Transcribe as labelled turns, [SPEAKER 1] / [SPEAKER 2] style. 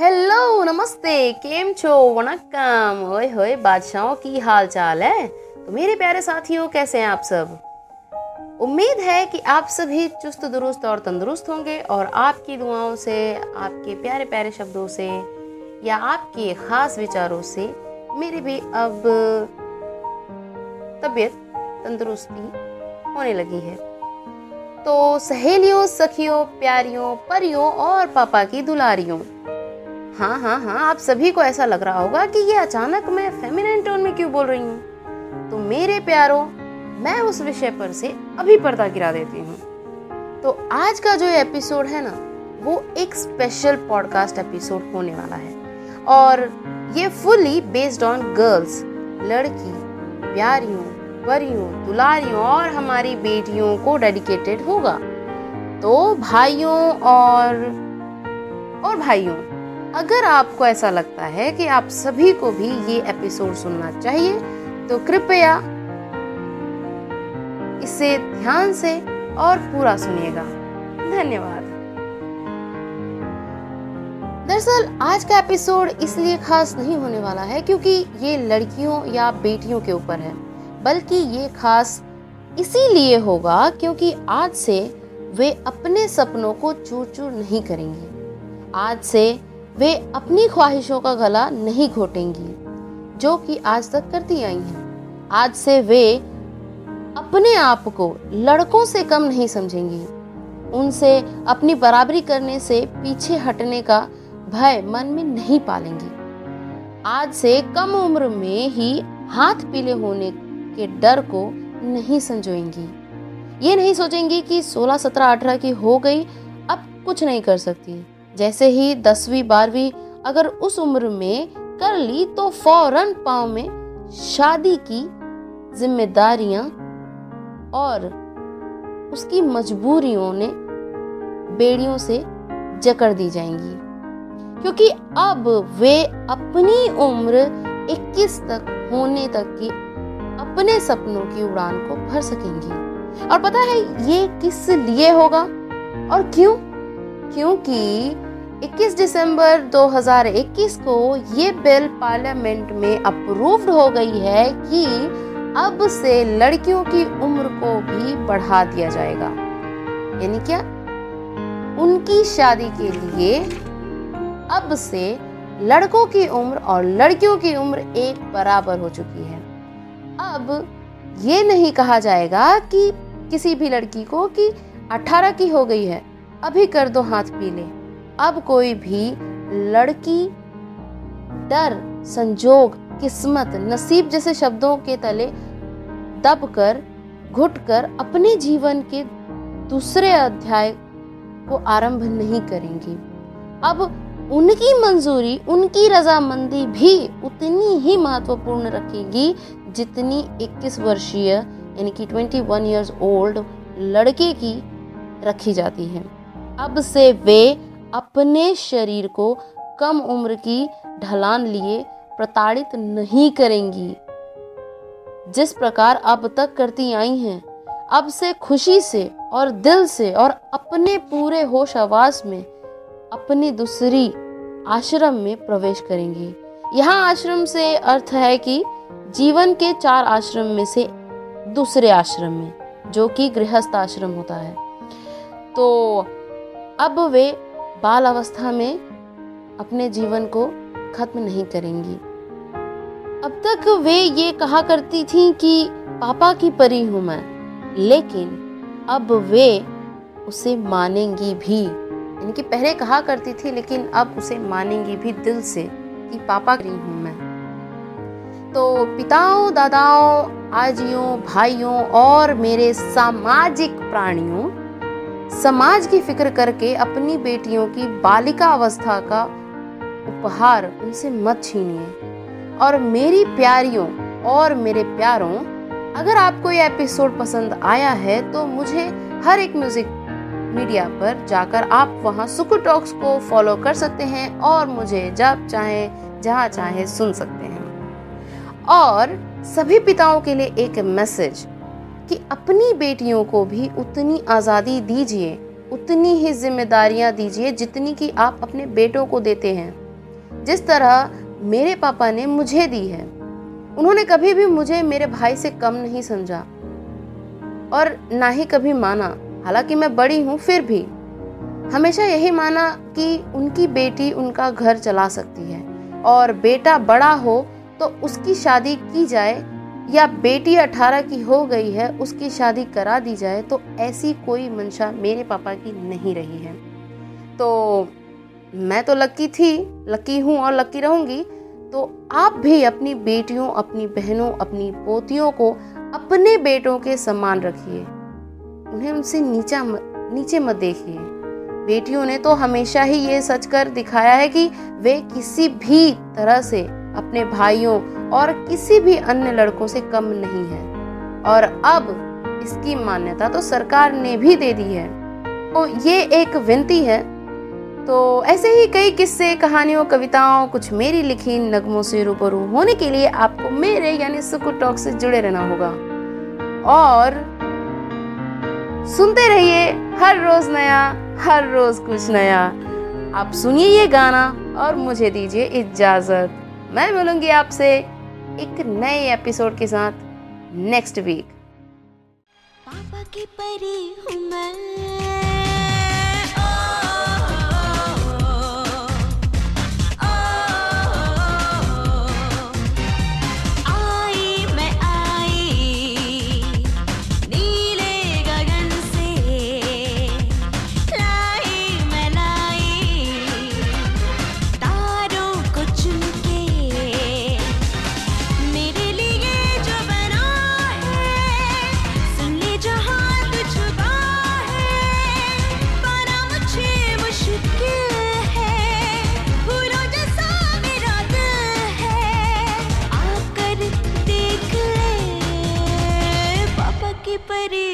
[SPEAKER 1] Hello नमस्ते। केम छो? वनक्कम। ओए होए, बादशाहों की हाल चाल है? तो मेरे प्यारे साथियों, कैसे हैं आप सब? उम्मीद है कि आप सभी चुस्त, दुरुस्त और तंदुरुस्त होंगे और आपकी दुआओं से, आपके प्यारे प्यारे शब्दों से, या आपके ख़ास विचारों से मेरी भी अब तबीयत तंदुरुस्ती होने लगी है। तो सहेलियों, सखियों, प्यारियों, परियों और पापा की दुलारियों हाँ हाँ हाँ आप सभी को ऐसा लग रहा होगा कि ये अचानक मैं फेमिनिन टोन में क्यों बोल रही हूँ। तो मेरे प्यारों, मैं उस विषय पर से अभी पर्दा गिरा देती हूँ। तो आज का जो एपिसोड है ना, वो एक स्पेशल पॉडकास्ट एपिसोड होने वाला है। और ये फुली बेस्ड ऑन गर्ल्स लड़की, प्यारियों परियों दुलारियों और हमारी बेटियों को डेडिकेटेड होगा। तो भाइयों और और भाइयों अगर आपको ऐसा लगता है कि आप सभी को भी ये एपिसोड सुनना चाहिए तो कृपया इसे ध्यान से और पूरा सुनिएगा। धन्यवाद। दरअसल, आज का एपिसोड इसलिए खास नहीं होने वाला है क्योंकि ये लड़कियों या बेटियों के ऊपर है, बल्कि ये खास इसीलिए होगा क्योंकि आज से वे अपने सपनों को चूर चूर नहीं करेंगी। आज से वे अपनी ख्वाहिशों का गला नहीं घोटेंगी जो कि आज तक करती आई हैं। आज से वे अपने आप को लड़कों से कम नहीं समझेंगी। उनसे अपनी बराबरी करने से पीछे हटने का भय मन में नहीं पालेंगी। आज से कम उम्र में ही हाथ पीले होने के डर को नहीं संजोएँगी। ये नहीं सोचेंगी कि 16, 17, 18 की हो गई अब कुछ नहीं कर सकती। जैसे ही दसवीं, बारहवीं, अगर उस उम्र में कर ली तो फ़ौरन पाँव में शादी की जिम्मेदारियाँ और उसकी मजबूरियों ने बेड़ियों से जकड़ दी जाएँगी। क्योंकि अब वे अपनी उम्र 21 तक, होने तक की अपने सपनों की उड़ान को भर सकेंगी। और पता है ये किस लिए होगा? और क्यों? क्योंकि 21 दिसंबर 2021 को ये बिल पार्लियामेंट में अप्रूव्ड हो गई है कि अब से लड़कियों की उम्र को भी बढ़ा दिया जाएगा। यानी क्या? उनकी शादी के लिए अब से लड़कों की उम्र और लड़कियों की उम्र एक बराबर हो चुकी है। अब ये नहीं कहा जाएगा कि किसी भी लड़की को कि 18 की हो गई है, अभी कर दो हाथ पीले। अब कोई भी लड़की, डर, संजोग, किस्मत, नसीब जैसे शब्दों के तले दब कर घुट कर अपने जीवन के दूसरे अध्याय को आरंभ नहीं करेंगी। अब उनकी मंजूरी, उनकी रजामंदी भी उतनी ही महत्वपूर्ण रखेगी जितनी 21 वर्षीय, यानी कि 21 इयर्स ओल्ड लड़के की रखी जाती है। अब से वे अपने शरीर को कम उम्र की ढलान लिए प्रताड़ित नहीं करेंगी। जिस प्रकार अब तक करती आई हैं, अब से खुशी से और दिल से और अपने पूरे होश आवास में अपनी दूसरी आश्रम में प्रवेश करेंगी। यहाँ आश्रम से अर्थ है कि जीवन के चार आश्रम में से दूसरे आश्रम में, जो कि गृहस्थ आश्रम होता है। तो अब वे बाल अवस्था में अपने जीवन को खत्म नहीं करेंगी। अब तक वे ये कहा करती थी कि पापा की परी हूँ मैं, लेकिन अब वे उसे मानेंगी भी। यानी कि पहले कहा करती थी, लेकिन अब उसे मानेंगी भी दिल से कि पापा की हूँ मैं। तो पिताओं, दादाओं, आजियों, भाइयों और मेरे सामाजिक प्राणियों समाज की फ़िक्र करके अपनी बेटियों की बालिका अवस्था का उपहार उनसे मत छीनिए। और मेरी प्यारियों और मेरे प्यारों, अगर आपको ये एपिसोड पसंद आया है तो मुझे हर एक म्यूज़िक मीडिया पर जाकर आप वहाँ सुकू टॉक्स को फॉलो कर सकते हैं और मुझे जब चाहे, जहाँ चाहे सुन सकते हैं। और सभी पिताओं के लिए एक मैसेज कि अपनी बेटियों को भी उतनी आज़ादी दीजिए, उतनी ही जिम्मेदारियाँ दीजिए जितनी कि आप अपने बेटों को देते हैं। जिस तरह मेरे पापा ने मुझे दी है, उन्होंने कभी भी मुझे मेरे भाई से कम नहीं समझा और ना ही कभी माना। हालाँकि मैं बड़ी हूँ, फिर भी हमेशा यही माना कि उनकी बेटी उनका घर चला सकती है और बेटा बड़ा हो तो उसकी शादी की जाए या बेटी अठारह की हो गई है, उसकी शादी करा दी जाए तो ऐसी कोई मंशा मेरे पापा की नहीं रही है। तो मैं तो लक्की थी लक्की हूँ और लक्की रहूँगी। तो आप भी अपनी बेटियों, अपनी बहनों, अपनी पोतियों को अपने बेटों के सम्मान रखिए। उन्हें उनसे नीचा नीचे मत देखिए। बेटियों ने तो हमेशा ही ये सच कर दिखाया है कि वे किसी भी तरह से अपने भाइयों और किसी भी अन्य लड़कों से कम नहीं है। और अब इसकी मान्यता तो सरकार ने भी दे दी है। तो ये एक विनती है। तो ऐसे ही कई किस्से, कहानियों, कविताओं, कुछ मेरी लिखी नगमों से रूबरू होने के लिए आपको मेरे यानी सुकु टॉक से जुड़े रहना होगा। और सुनते रहिए हर रोज नया, हर रोज कुछ नया। आप सुनिए ये गाना और मुझे दीजिए इजाज़त। मैं मिलूँगी आपसे एक नए एपिसोड के साथ नेक्स्ट वीक पापा की परी हूँ मैं। परी